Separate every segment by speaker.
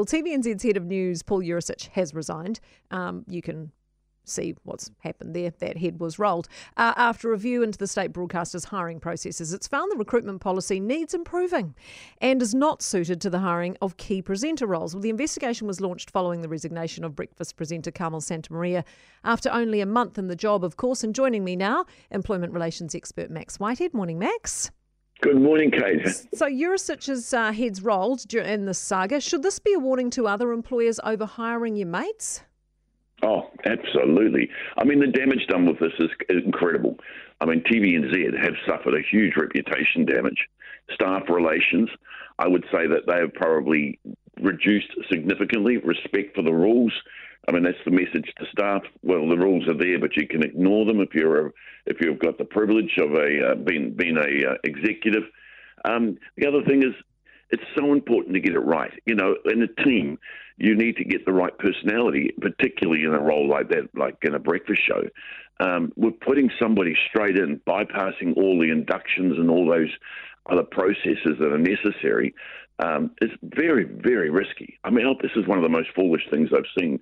Speaker 1: Well, TVNZ's head of news, Paul Yurisich, has resigned. Um, you can see what's happened there. That head was rolled. Uh, after review into the state broadcaster's hiring processes, it's found the recruitment policy needs improving and is not suited to the hiring of key presenter roles. Well, the investigation was launched following the resignation of breakfast presenter Kamahl Santamaria after only a month in the job, of course. And joining me now, employment relations expert Max Whitehead. Morning, Max.
Speaker 2: Good morning, Kate.
Speaker 1: So Yurisich's uh, heads rolled in this saga. Should this be a warning to other employers over hiring your mates?
Speaker 2: Oh, absolutely. I mean, the damage done with this is incredible. I mean, TVNZ have suffered a huge reputation damage. Staff relations, I would say that they have probably reduced significantly respect for the rules. I mean, that's the message to staff. Well, the rules are there, but you can ignore them if you're a, if you've got the privilege of a uh, being being a uh, executive. Um, the other thing is, it's so important to get it right. You know, in a team, you need to get the right personality, particularly in a role like that, like in a breakfast show. Um, we're putting somebody straight in, bypassing all the inductions and all those other processes that are necessary. Um, very, very risky. I mean, this is one of the most foolish things I've seen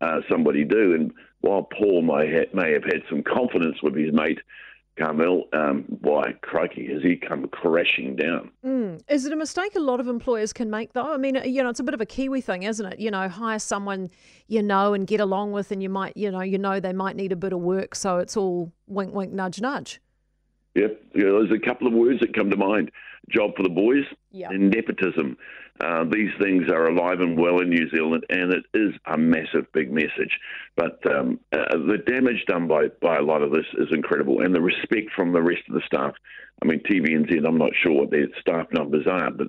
Speaker 2: uh, somebody do. And while Paul may, ha- may have had some confidence with his mate, Kamahl, um, why, crikey, has he come crashing down?
Speaker 1: Mm. Is it a mistake a lot of employers can make, though? I mean, you know, it's a bit of a Kiwi thing, isn't it? You know, hire someone you know and get along with, and you might, you know, you know they might need a bit of work, so it's all wink, wink, nudge, nudge.
Speaker 2: Yep, yeah, there's a couple of words that come to mind: job for the boys
Speaker 1: yep.
Speaker 2: and nepotism. Uh, these things are alive and well in New Zealand, and it is a massive, big message. But um, uh, the damage done by, by a lot of this is incredible, and the respect from the rest of the staff. I mean, TVNZ, I'm not sure what their staff numbers are, but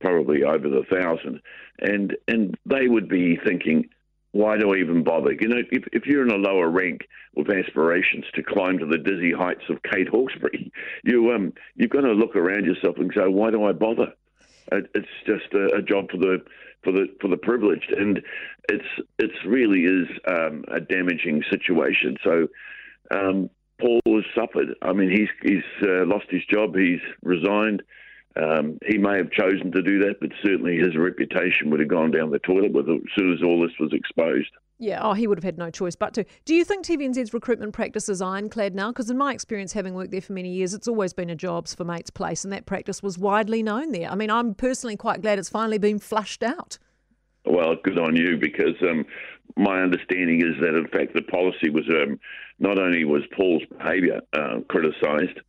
Speaker 2: probably over the thousand, and and they would be thinking, why do I even bother? You know, if, if you're in a lower rank with aspirations to climb to the dizzy heights of Kate Hawkesby, you um you've got to look around yourself and say, why do I bother? It's just a, a job for the for the for the privileged, and it's it's really is um, a damaging situation. So um, Paul has suffered. I mean, he's he's uh, lost his job. He's resigned. Um, he may have chosen to do that, but certainly his reputation would have gone down the toilet with as soon as all this was exposed.
Speaker 1: Yeah, oh, he would have had no choice but to. Do you think TVNZ's recruitment practice is ironclad now? Because in my experience, having worked there for many years, it's always been a jobs for mates place, and that practice was widely known there. I mean, I'm personally quite glad it's finally been flushed out.
Speaker 2: Well, good on you, because um, my understanding is that in fact the policy was um, not only was Paul's behaviour uh, criticised,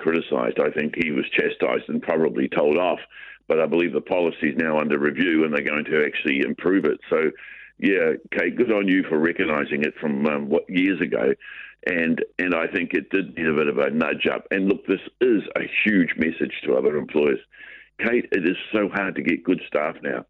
Speaker 2: criticised. I think he was chastised and probably told off. But I believe the policy is now under review, and they're going to actually improve it. So yeah, Kate, good on you for recognising it from um, what years ago, and and I think it did need a bit of a nudge up. And look, this is a huge message to other employers. Kate, it is so hard to get good staff now.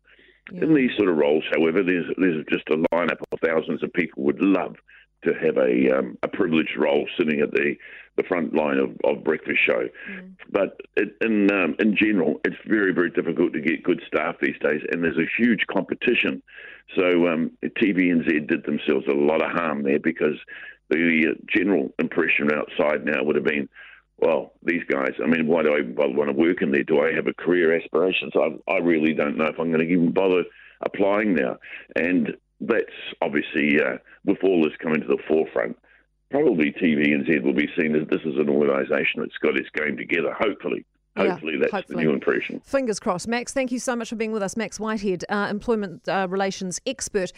Speaker 2: Yeah. In these sort of roles, however, there's there's just a lineup of thousands of people would love to have a um, a privileged role sitting at the, the front line of, of breakfast show. Mm. But it, in um, in general, it's very very difficult to get good staff these days, and there's a huge competition. So um, TVNZ did themselves a lot of harm there because the uh, general impression outside now would have been, well, these guys. I mean, why do I bother want to work in there? Do I have a career aspirations? I, I really don't know if I'm going to even bother applying now. And that's obviously, uh, with all this coming to the forefront, probably TVNZ will be seen as this is an organisation that's got its game together, hopefully. Hopefully, yeah, that's hopefully. the new impression.
Speaker 1: Fingers crossed. Max, thank you so much for being with us. Max Whitehead, uh, employment uh, relations expert.